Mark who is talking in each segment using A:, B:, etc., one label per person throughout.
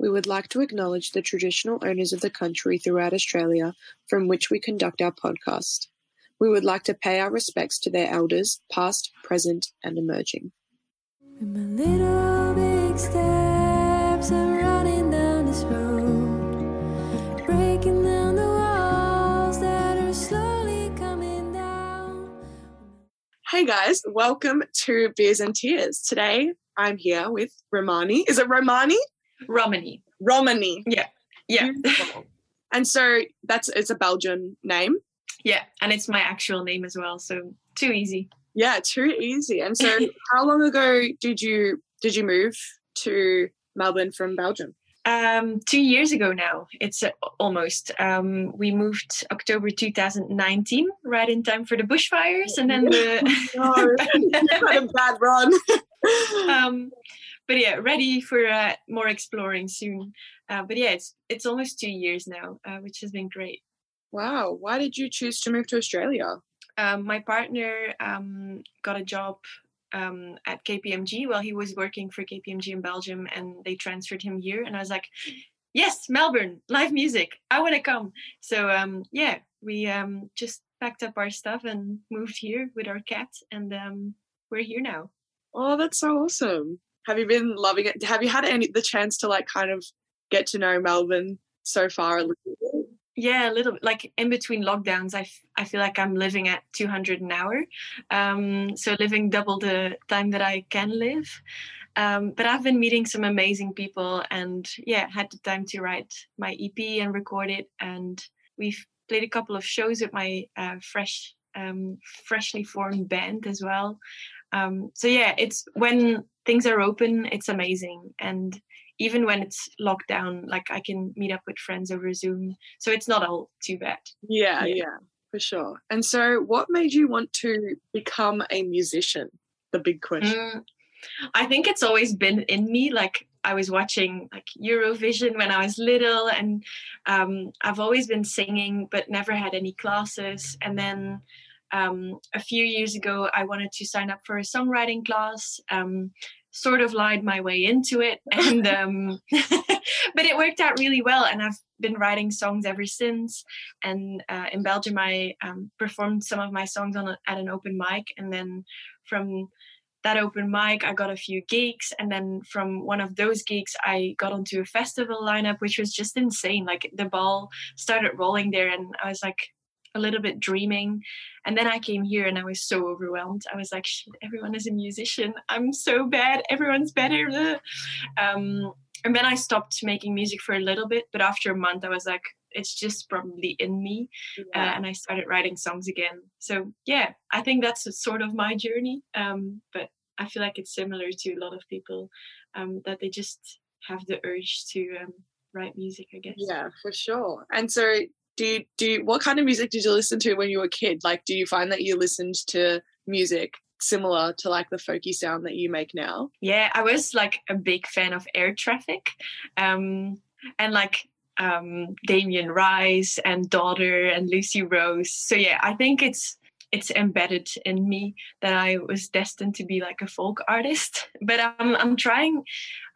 A: We would like to acknowledge the traditional owners of the country throughout Australia from which we conduct our podcast. We would like to pay our respects to their elders, past, present, and emerging.
B: With my little big steps, I'm running down this road, breaking down the walls that are slowly coming down.
A: Hey guys, welcome to Beers and Tears. Today I'm here with Romani. Is it Romani?
C: Romani.
A: Romani.
C: Yeah. Yeah.
A: Beautiful. and so that's it's a Belgian name.
C: Yeah. And it's my actual name as well. So too easy.
A: Yeah, too easy. And so how long ago did you did you move to Melbourne from Belgium?
C: Um, two years ago now, it's uh, almost. Um, we moved October 2019, right in time for the bushfires, and then
A: you had a bad run.
C: the. um, but yeah, ready for uh, more exploring soon. Uh, but yeah, it's it's almost two years now, uh, which has been great.
A: wow. Why did you choose to move to Australia?
C: um, my partner um, got a job um, at KPMG while he was working for KPMG in Belgium, and they transferred him here. And I was like, "Yes, Melbourne, live music. I want to come." So um, yeah, we um, just packed up our stuff and moved here with our cat, and um, we're here now.
A: Oh, that's so awesome. Have you been loving it? Have you had any the chance to like kind of get to know Melbourne so far a little bit?
C: Yeah, a little bit. Like in between lockdowns, I, f- I feel like I'm living at 200 an hour. Um, so living double the time that I can live. Um, but I've been meeting some amazing people and yeah, had the time to write my EP and record it. And we've played a couple of shows with my uh, fresh, um, freshly formed band as well. Um, so yeah, it's when things are open, it's amazing. And even when it's locked down, like I can meet up with friends over Zoom. So it's not all too bad.
A: Yeah,
C: Yeah.
A: yeah, for sure. And so, what made you want to become a musician? The big question.
C: Mm, I think it's always been in me. Like I was watching like Eurovision when I was little, and um, I've always been singing, but never had any classes. And then um, a few years ago, I wanted to sign up for a songwriting class. Um, sort of lied my way into it, and um, but it worked out really well. And I've been writing songs ever since. And uh, in Belgium, I um, performed some of my songs on a, at an open mic, and then from that open mic, I got a few gigs, and then from one of those gigs, I got onto a festival lineup, which was just insane. Like the ball started rolling there, and I was like a little bit dreaming. And then I came here, and I was so overwhelmed. I was like, "Shit, everyone is a musician. I'm so bad. Everyone's better." Um, and then I stopped making music for a little bit, but after a month, I was like, "It's just probably in me." uh, and I started writing songs again. So yeah, I think that's a sort of my journey. Um, but I feel like it's similar to a lot of people um, that they just have the urge to um, write music. I guess.
A: Yeah, for sure. And so, do you do you, what kind of music did you listen to when you were a kid? Like, do you find that you listened to music similar to like the folky sound that you make now?
C: Yeah, I was like a big fan of Air Traffic, um, and like um, Damien Rice and Daughter and Lucy Rose. So yeah, I think it's it's embedded in me that I was destined to be like a folk artist. But I'm I'm trying.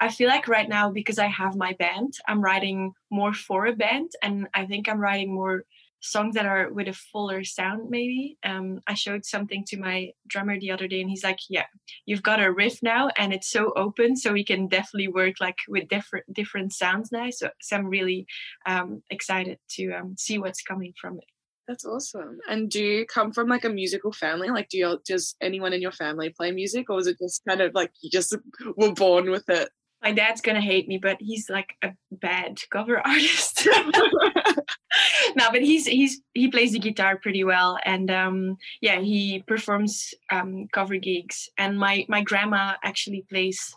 C: I feel like right now because I have my band, I'm writing more for a band, and I think I'm writing more songs that are with a fuller sound maybe um, i showed something to my drummer the other day and he's like yeah you've got a riff now and it's so open so we can definitely work like with different different sounds now so, so i'm really um, excited to um, see what's coming from it
A: That's awesome. And do you come from like a musical family? Like, do you does anyone in your family play music, or was it just kind of like you just were born with it?
C: my dad's gonna hate me but he's like a bad cover artist no but he's he's he plays the guitar pretty well and um yeah he performs um cover gigs and my my grandma actually plays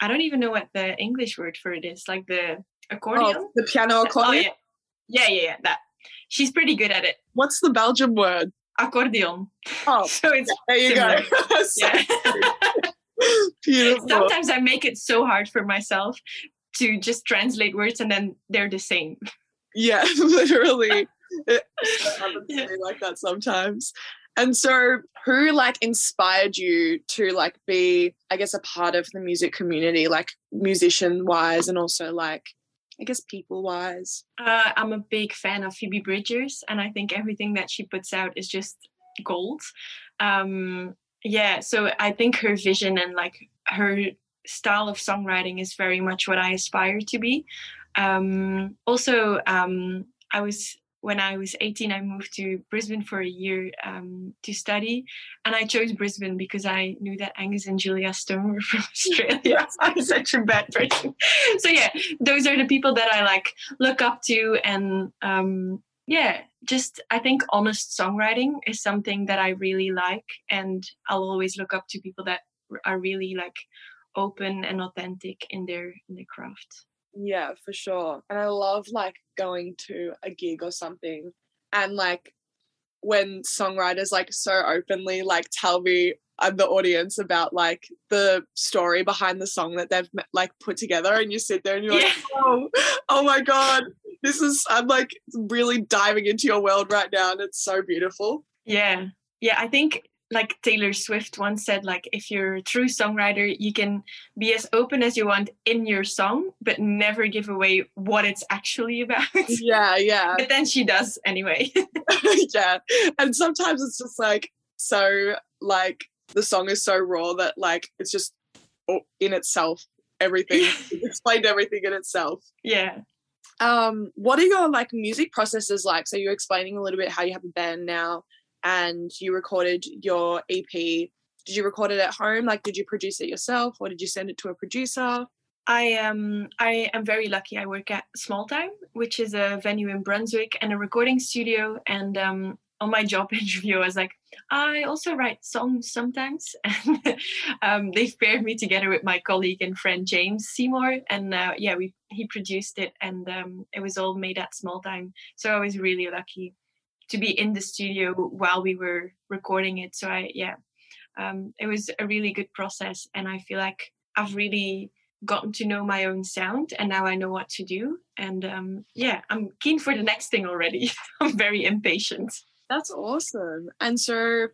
C: i don't even know what the english word for it is like the accordion
A: Oh, the piano
C: Oh,
A: accordion.
C: yeah. yeah yeah yeah that she's pretty good at it
A: What's the Belgian word?
C: accordion
A: Oh,
C: so it's
A: there you go.
C: yeah
A: Beautiful.
C: sometimes i make it so hard for myself to just translate words and then they're the same
A: Yeah, literally. It happens
C: Yeah.
A: like that sometimes. And so who like inspired you to like be, I guess, a part of the music community, like musician wise and also like I guess people wise?
C: Uh, I'm a big fan of Phoebe Bridgers, and I think everything that she puts out is just gold. Um, yeah, so I think her vision and like her style of songwriting is very much what I aspire to be. Um, also, um, I was when I was 18, I moved to Brisbane for a year um, to study, and I chose Brisbane because I knew that Angus and Julia Stone were from Australia. I'm such a bad person. So yeah, those are the people that I like look up to, and um, yeah, just I think honest songwriting is something that I really like, and I'll always look up to people that are really like open and authentic in their in their craft.
A: Yeah, for sure. And I love like going to a gig or something and like when songwriters like so openly like tell me and the audience about like the story behind the song that they've like put together and you sit there and you're
C: Yeah.
A: like oh oh my god this is i'm like really diving into your world right now and it's so beautiful
C: Yeah. Yeah, I think like Taylor Swift once said like if you're a true songwriter, you can be as open as you want in your song, but never give away what it's actually about.
A: yeah yeah
C: but then she does anyway.
A: yeah and sometimes it's just like so like the song is so raw that like it's just in itself everything explained everything in itself
C: yeah.
A: um what are your like music processes like so you're explaining a little bit how you have a band now and you recorded your ep did you record it at home like did you produce it yourself or did you send it to a producer
C: I um I am very lucky. I work at Small Time, which is a venue in Brunswick and a recording studio. And um, on my job interview, I was like, I also write songs sometimes. And um, they've paired me together with my colleague and friend James Seymour, and uh, yeah, we he produced it, and um, it was all made at Small Time. So I was really lucky to be in the studio while we were recording it. So I yeah, um, it was a really good process, and I feel like I've really gotten to know my own sound and now I know what to do. And um, yeah, I'm keen for the next thing already. I'm very impatient.
A: That's awesome. And so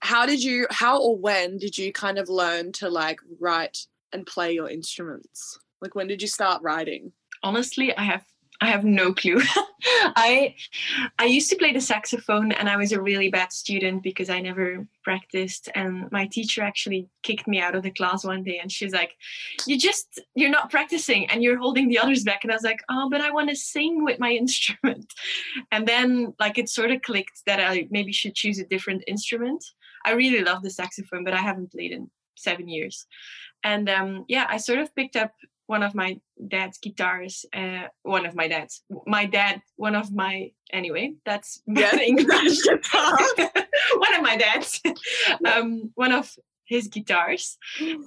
A: how did you how or when did you kind of learn to like write and play your instruments? Like when did you start writing?
C: Honestly, I have I have no clue. I I used to play the saxophone and I was a really bad student because I never practiced and my teacher actually kicked me out of the class one day and she's like you just you're not practicing and you're holding the others back and I was like oh but I want to sing with my instrument and then like it sort of clicked that I maybe should choose a different instrument. I really love the saxophone but I haven't played in 7 years. And um yeah, I sort of picked up one of my dad's guitars uh, one of my dad's my dad one of my anyway that's
A: Yes,
C: English. one of my dads um, one of his guitars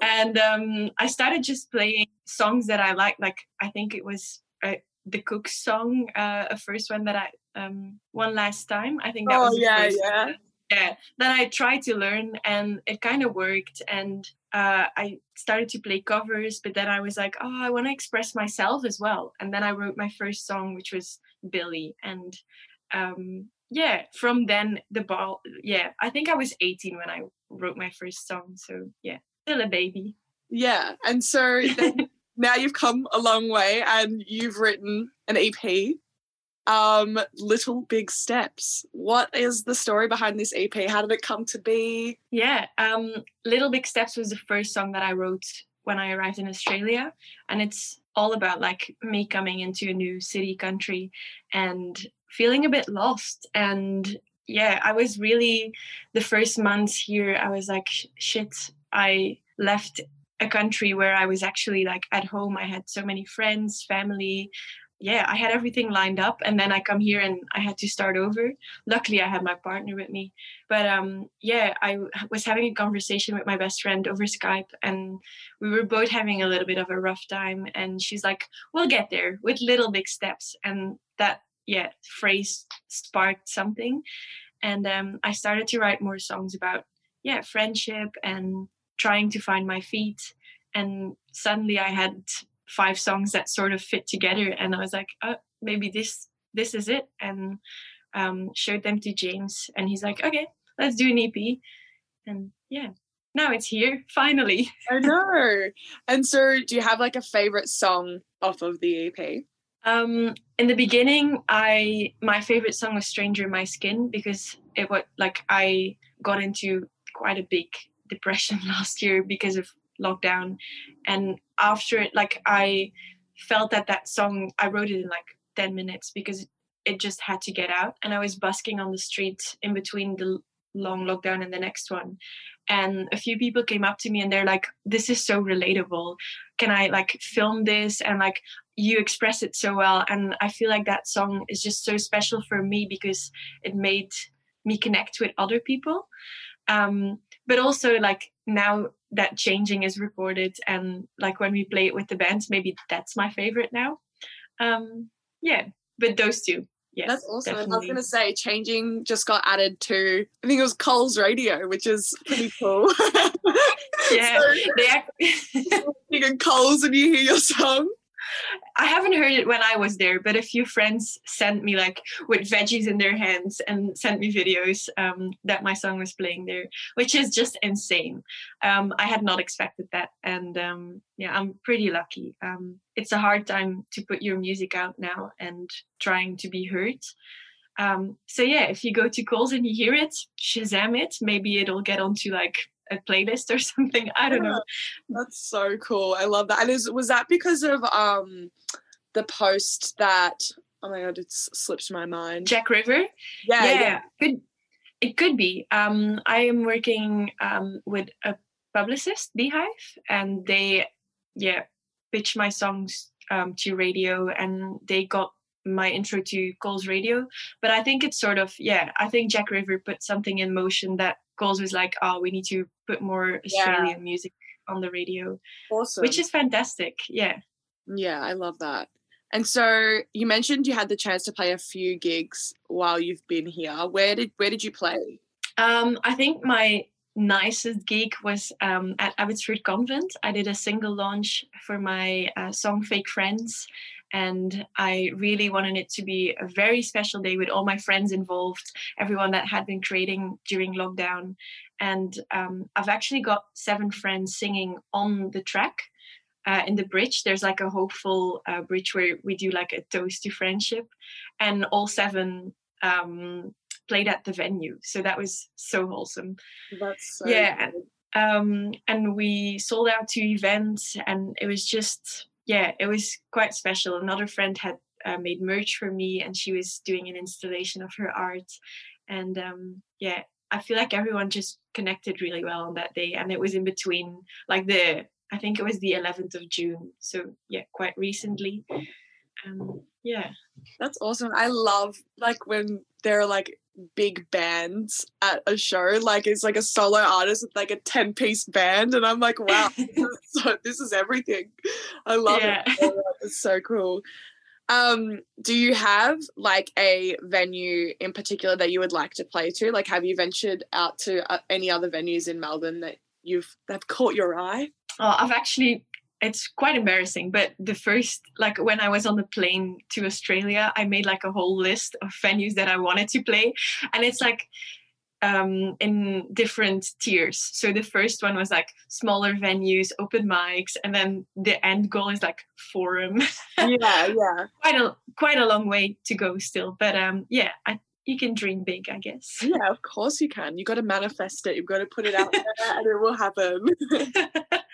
C: and um, i started just playing songs that i liked like i think it was uh, the cook song uh, a first one that i um, one last time i think that
A: Oh,
C: was
A: yeah, yeah.
C: one. yeah that i tried to learn and it kind of worked and uh, I started to play covers, but then I was like, oh, I want to express myself as well. And then I wrote my first song, which was Billy. And um, yeah, from then the ball, yeah, I think I was 18 when I wrote my first song. So yeah, still a baby.
A: Yeah. And so then now you've come a long way and you've written an EP. Um, Little Big Steps. What is the story behind this EP? How did it come to be?
C: Yeah, um, Little Big Steps was the first song that I wrote when I arrived in Australia, and it's all about like me coming into a new city, country, and feeling a bit lost. And yeah, I was really the first months here. I was like, shit, I left a country where I was actually like at home. I had so many friends, family. Yeah, I had everything lined up, and then I come here and I had to start over. Luckily, I had my partner with me, but um yeah I was having a conversation with my best friend over skype and we were both having a little bit of a rough time and she's like we'll get there with little big steps and that yeah phrase sparked something and um, i started to write more songs about yeah friendship and trying to find my feet and suddenly i had five songs that sort of fit together and i was like oh maybe this this is it and um, showed them to James, and he's like, "Okay, let's do an EP. And yeah, now it's here finally.
A: I know. And so, do you have like a favorite song off of the EP?
C: Um, in the beginning, I my favorite song was "Stranger in My Skin" because it was like I got into quite a big depression last year because of lockdown, and after it, like I felt that that song I wrote it in like ten minutes because it just had to get out, and I was busking on the street in between the long lockdown and the next one. And a few people came up to me and they're like this is so relatable. Can i like film this? And like you express it so well. And i feel like that song is just so special for me because it made me connect with other people. Um but also like now that changing is recorded and like when we play it with the band maybe that's my favorite now um yeah but those two yes
A: That's awesome. I was going to say, changing just got added to, I think it was Coles Radio, which is pretty cool.
C: yeah
A: so,
C: they act-
A: you can Coles and you hear your song.
C: I haven't heard it when I was there, but a few friends sent me like with veggies in their hands and sent me videos um, that my song was playing there, which is just insane. Um, I had not expected that, and um, yeah, I'm pretty lucky. Um, it's a hard time to put your music out now and trying to be heard. Um, so yeah, if you go to Coles and you hear it, Shazam it. Maybe it'll get onto like a playlist or something. I don't know.
A: That's so cool. I love that. And is was that because of um the post that oh my god, it's slipped my mind.
C: Jack River.
A: yeah,
C: yeah,
A: yeah.
C: Could, it could be. Um, I am working um, with a publicist, Beehive, and they, yeah, pitch my songs um, to radio, and they got my intro to Coles Radio. But I think it's sort of, yeah, I think Jack River put something in motion that Coles was like, oh, we need to put more Australian music on the radio,
A: Awesome.
C: which is fantastic. Yeah.
A: yeah, I love that. And so you mentioned you had the chance to play a few gigs while you've been here. Where did where did you play?
C: Um, I think my nicest gig was um, at Abbotsford Convent. I did a single launch for my uh, song Fake Friends, and I really wanted it to be a very special day with all my friends involved, everyone that had been creating during lockdown. And um, I've actually got seven friends singing on the track. Uh, in the bridge, there's like a hopeful uh, bridge where we do like a toast to friendship, and all seven um, played at the venue. So that was so wholesome.
A: That's so
C: Yeah. Um, and we sold out two events, and it was just, yeah, it was quite special. Another friend had uh, made merch for me, and she was doing an installation of her art. And um, yeah, I feel like everyone just connected really well on that day. And it was in between, like the, I think it was the 11th of June. So yeah, quite recently. Um, yeah.
A: That's awesome. I love like when there are like big bands at a show. Like it's like a solo artist with like a 10 piece band. And I'm like, wow, this is, so, this is everything. I love
C: Yeah.
A: it. It's so cool. Um, do you have like a venue in particular that you would like to play to? Like, have you ventured out to uh, any other venues in Melbourne that you've that caught your eye?
C: Oh, I've actually it's quite embarrassing, but the first like when I was on the plane to Australia, I made like a whole list of venues that I wanted to play. And it's like um in different tiers. So the first one was like smaller venues, open mics, and then the end goal is like forum.
A: yeah, yeah.
C: quite a quite a long way to go still. But um yeah, I you can dream big, I guess.
A: Yeah, of course you can. You've got to manifest it. You've got to put it out there, and it will happen.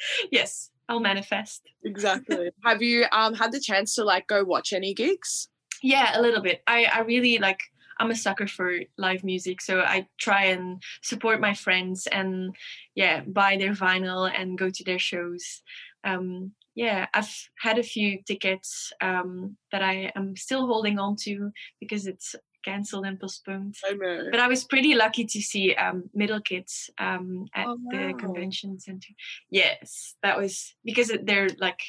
C: yes, I'll manifest.
A: exactly. Have you um had the chance to like go watch any gigs?
C: Yeah, a little bit. I, I really like I'm a sucker for live music, so I try and support my friends and yeah, buy their vinyl and go to their shows. Um, yeah, I've had a few tickets um, that I am still holding on to because it's cancelled and postponed.
A: I know.
C: But I was pretty lucky to see um, Middle Kids um, at
A: Oh,
C: the convention center. Yes, that was because they're like,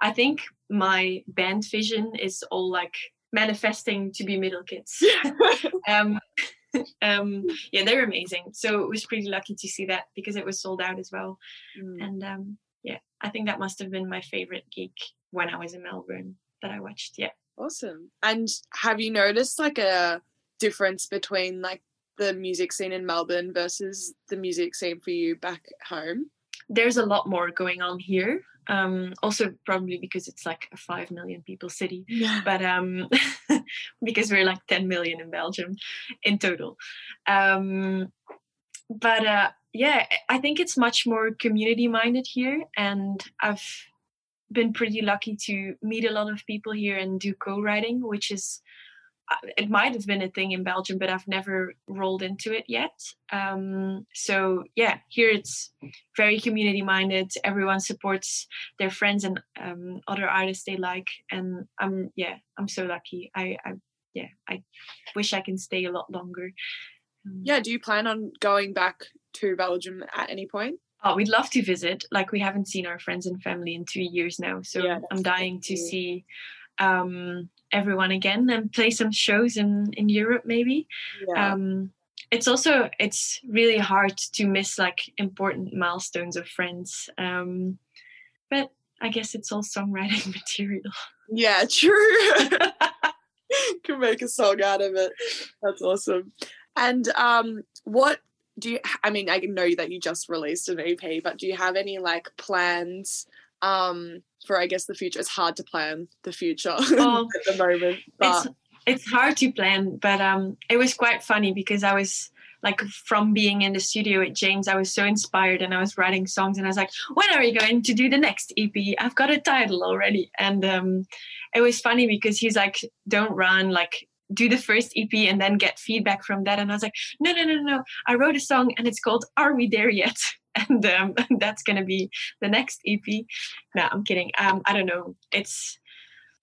C: I think my band vision is all like manifesting to be Middle Kids. um, um, yeah, they're amazing. So it was pretty lucky to see that because it was sold out as well.
A: Mm.
C: And um, yeah, I think that must have been my favorite gig when I was in Melbourne that I watched. Yeah.
A: Awesome. And have you noticed like a difference between like the music scene in Melbourne versus the music scene for you back home?
C: There's a lot more going on here. Um, also, probably because it's like a five million people city,
A: Yeah.
C: but um, because we're like 10 million in Belgium in total. Um, but uh, yeah, I think it's much more community minded here, and I've been pretty lucky to meet a lot of people here and do co-writing, which is uh, it might have been a thing in Belgium, but I've never rolled into it yet. Um, so yeah, here it's very community minded. Everyone supports their friends and um, other artists they like, and I'm yeah, I'm so lucky. I, I yeah, I wish I can stay a lot longer. Um,
A: Yeah. Do you plan on going back to Belgium at any point?
C: Oh, we'd love to visit. Like we haven't seen our friends and family in two years now, so
A: Yeah,
C: I'm dying to see um, everyone again and play some shows in in Europe maybe.
A: Yeah.
C: Um, it's also it's really hard to miss like important milestones of friends. Um, but I guess it's all songwriting material.
A: yeah. True. Can make a song out of it. That's awesome. And um, what do you? I mean, I know that you just released an EP, but do you have any like plans um for I guess the future? It's hard to plan the future
C: Oh,
A: at the moment, but
C: it's it's hard to plan, but um, it was quite funny because I was like from being in the studio with James, I was so inspired and I was writing songs and I was like, when are you going to do the next EP? I've got a title already, and um, it was funny because he's like, don't run, like do the first EP and then get feedback from that. And I was like, no, no, no, no. I wrote a song and it's called Are We There Yet? And um, that's gonna be the next EP. No, I'm kidding. Um, I don't know. It's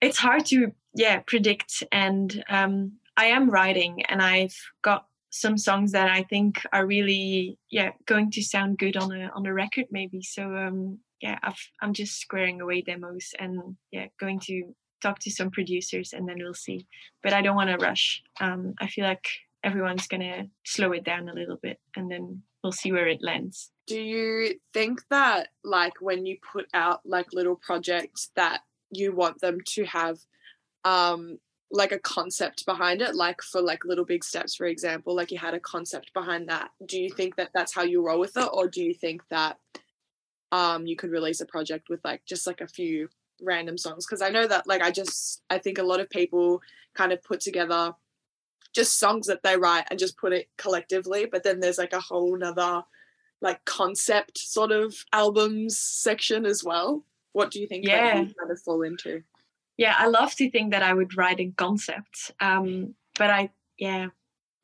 C: it's hard to yeah predict and um, i am writing and i've got some songs that i think are really yeah going to sound good on a on a record maybe so um yeah I've, i'm just squaring away demos and yeah going to talk to some producers and then we'll see. But i don't want to rush. Um i feel like everyone's gonna slow it down a little bit and then we'll see where it lands.
A: Do you think that like when you put out like little projects that you want them to have um like a concept behind it like for like little big steps for example like you had a concept behind that do you think that that's how you roll with it? Or do you think that um you could release a project with like just like a few random songs because i know that like i just i think a lot of people kind of put together just songs that they write and just put it collectively but then there's like a whole nother like concept sort of albums section as well. What do you think that
C: Yeah.
A: you kind of fall into?
C: Yeah i love to think that i would write in concept um but i yeah.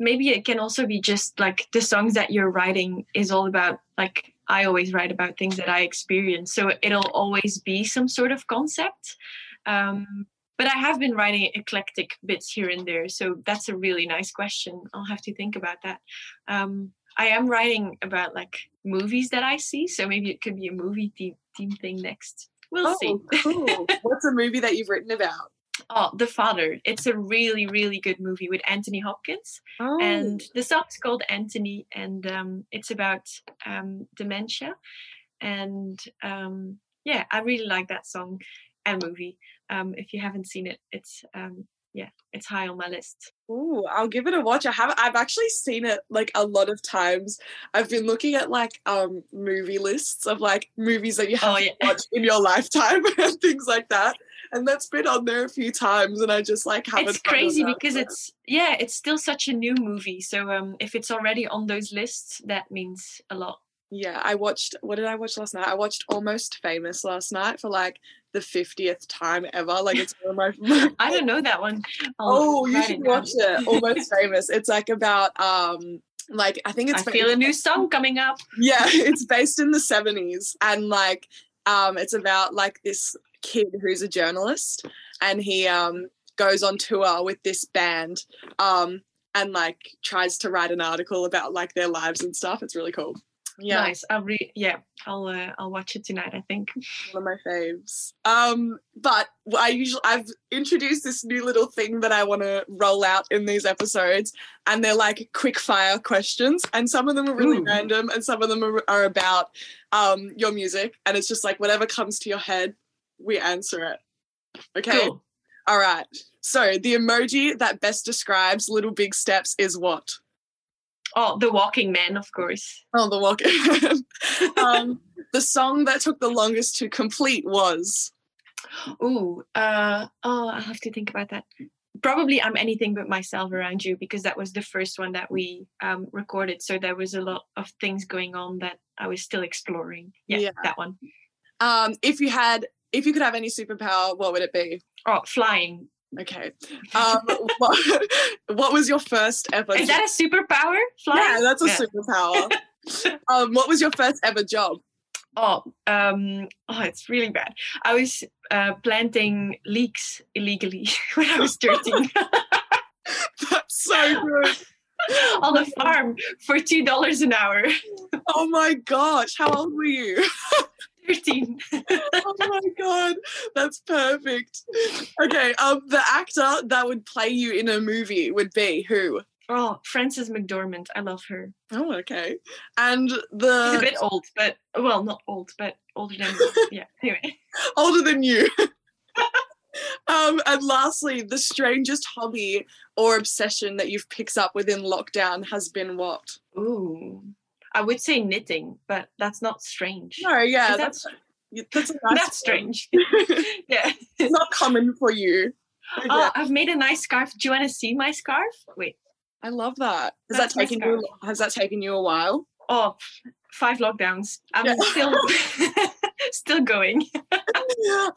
C: Maybe it can also be just like the songs that you're writing is all about like i always write about things that i experience so it'll always be some sort of concept. Um but i have been writing eclectic bits here and there so that's a really nice question. I'll have to think about that. Um i am writing about like movies that i see so maybe it could be a movie theme, theme thing next. We'll see.
A: oh cool. What's a movie that you've written about
C: Oh, The Father. It's a really, really good movie with Anthony Hopkins.
A: oh
C: And the song's called Anthony, and um, it's about um, dementia. And um, yeah, I really like that song and movie. Um, if you haven't seen it, it's um, yeah, it's high on my list.
A: Ooh, I'll give it a watch. I haven't. I've actually seen it like a lot of times. I've been looking at like um movie lists of like movies that you have
C: Oh,
A: to
C: yeah.
A: watch in your lifetime and things like that. And that's been on there a few times, and I just like haven't.
C: It's crazy because it's yeah, it's still such a new movie. So um, if it's already on those lists, that means a lot.
A: Yeah, I watched. What did I watch last night? I watched Almost Famous last night for like the fiftieth time ever. Like it's one of my.
C: I don't know that one. I'll
A: oh, you should watch it. Almost Famous. It's like about um, like I think it's.
C: I feel a new song coming up.
A: yeah it's based in the 70s and like um it's about like this kid who's a journalist and he um goes on tour with this band um and like tries to write an article about like their lives and stuff it's really cool yeah
C: Nice. I'll re- yeah, I'll uh, I'll watch it tonight. I think.
A: one of my faves um but i usually i've introduced this new little thing that i want to roll out in these episodes and they're like quick fire questions and some of them are really
C: Ooh.
A: random and some of them are, are about um your music and it's just like whatever comes to your head we answer it okay
C: Cool.
A: all right so the emoji that best describes little big steps is what
C: Oh, The Walking Man, of course.
A: Oh, the walk. um, the song that took the longest to complete was.
C: Ooh, uh, oh, I have to think about that. Probably I'm anything but myself around you because that was the first one that we um, recorded. So there was a lot of things going on that I was still exploring. Yeah,
A: Yeah.
C: that one.
A: Um, if you had, if you could have any superpower, what would it be?
C: Oh, flying.
A: Okay. Um, what, what was your first ever?
C: Is that a superpower? Flying?
A: yeah, that's a
C: Yeah.
A: superpower. um, what was your first ever job?
C: Oh, um, oh, it's really bad. I was uh, planting leeks illegally when I was 13
A: That's so good.
C: on the farm for two dollars an hour.
A: Oh my gosh, how old were you?
C: 13.
A: oh my god, that's perfect. Okay, um, the actor that would play you in a movie would be who?
C: Oh, Frances McDormand. I love her.
A: Oh, okay. And the
C: She's a bit old, but well, not old, but older than yeah. Anyway,
A: older than you. um, and lastly, the strangest hobby or obsession that you've picked up within lockdown has been what?
C: ooh, I would say knitting, but that's not strange.
A: No, yeah, that's that's nice
C: that's strange. yeah.
A: It's not common for you.
C: Oh, I've made a nice scarf. Do you want to see my scarf? Wait.
A: I love that. Has
C: That's
A: that taken you? Has that taken you a while?
C: Oh, five lockdowns. I'm
A: Yeah.
C: still still going.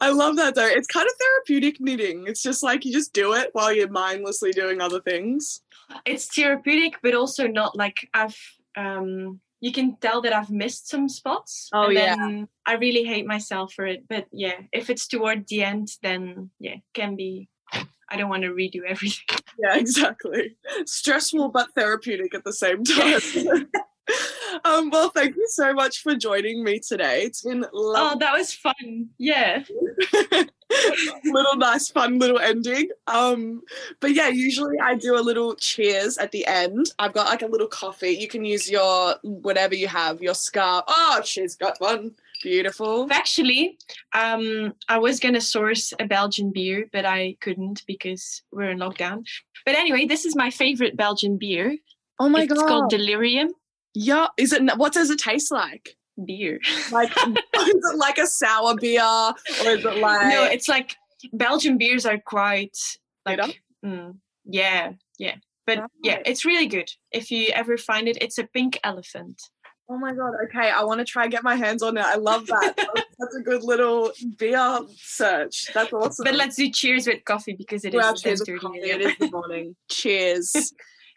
A: I love that though. It's kind of therapeutic knitting. It's just like you just do it while you're mindlessly doing other things.
C: It's therapeutic, but also not like I've um you can tell that I've missed some spots.
A: Oh,
C: and
A: yeah.
C: then I really hate myself for it. But yeah, if it's toward the end, then yeah, can be I don't want to redo everything.
A: Yeah, exactly. Stressful but therapeutic at the same time. um, well, thank you so much for joining me today. It's been
C: Oh, that was fun. Yeah.
A: little nice fun little ending um but yeah usually i do a little cheers at the end i've got like a little coffee you can use your whatever you have your scarf oh she's got one beautiful
C: Actually, um, I was gonna source a Belgian beer, but I couldn't because we're in lockdown. But anyway, this is my favorite Belgian beer.
A: oh my
C: it's
A: god It's
C: called Delirium
A: yeah is it what does it taste like
C: beer.
A: like is it like a sour beer or is it like
C: no, it's like Belgian beers are quite like mm, yeah, yeah. But yeah, it's really good. If you ever find it, it's a pink elephant.
A: oh my god okay i want to try and get my hands on it i love that that's a good little beer search that's awesome
C: But let's do cheers with coffee because it is
A: well,
C: ten
A: cheers coffee. it is the morning cheers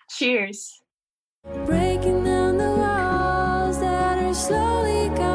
C: Cheers.
B: Breaking down the walls that are slowly coming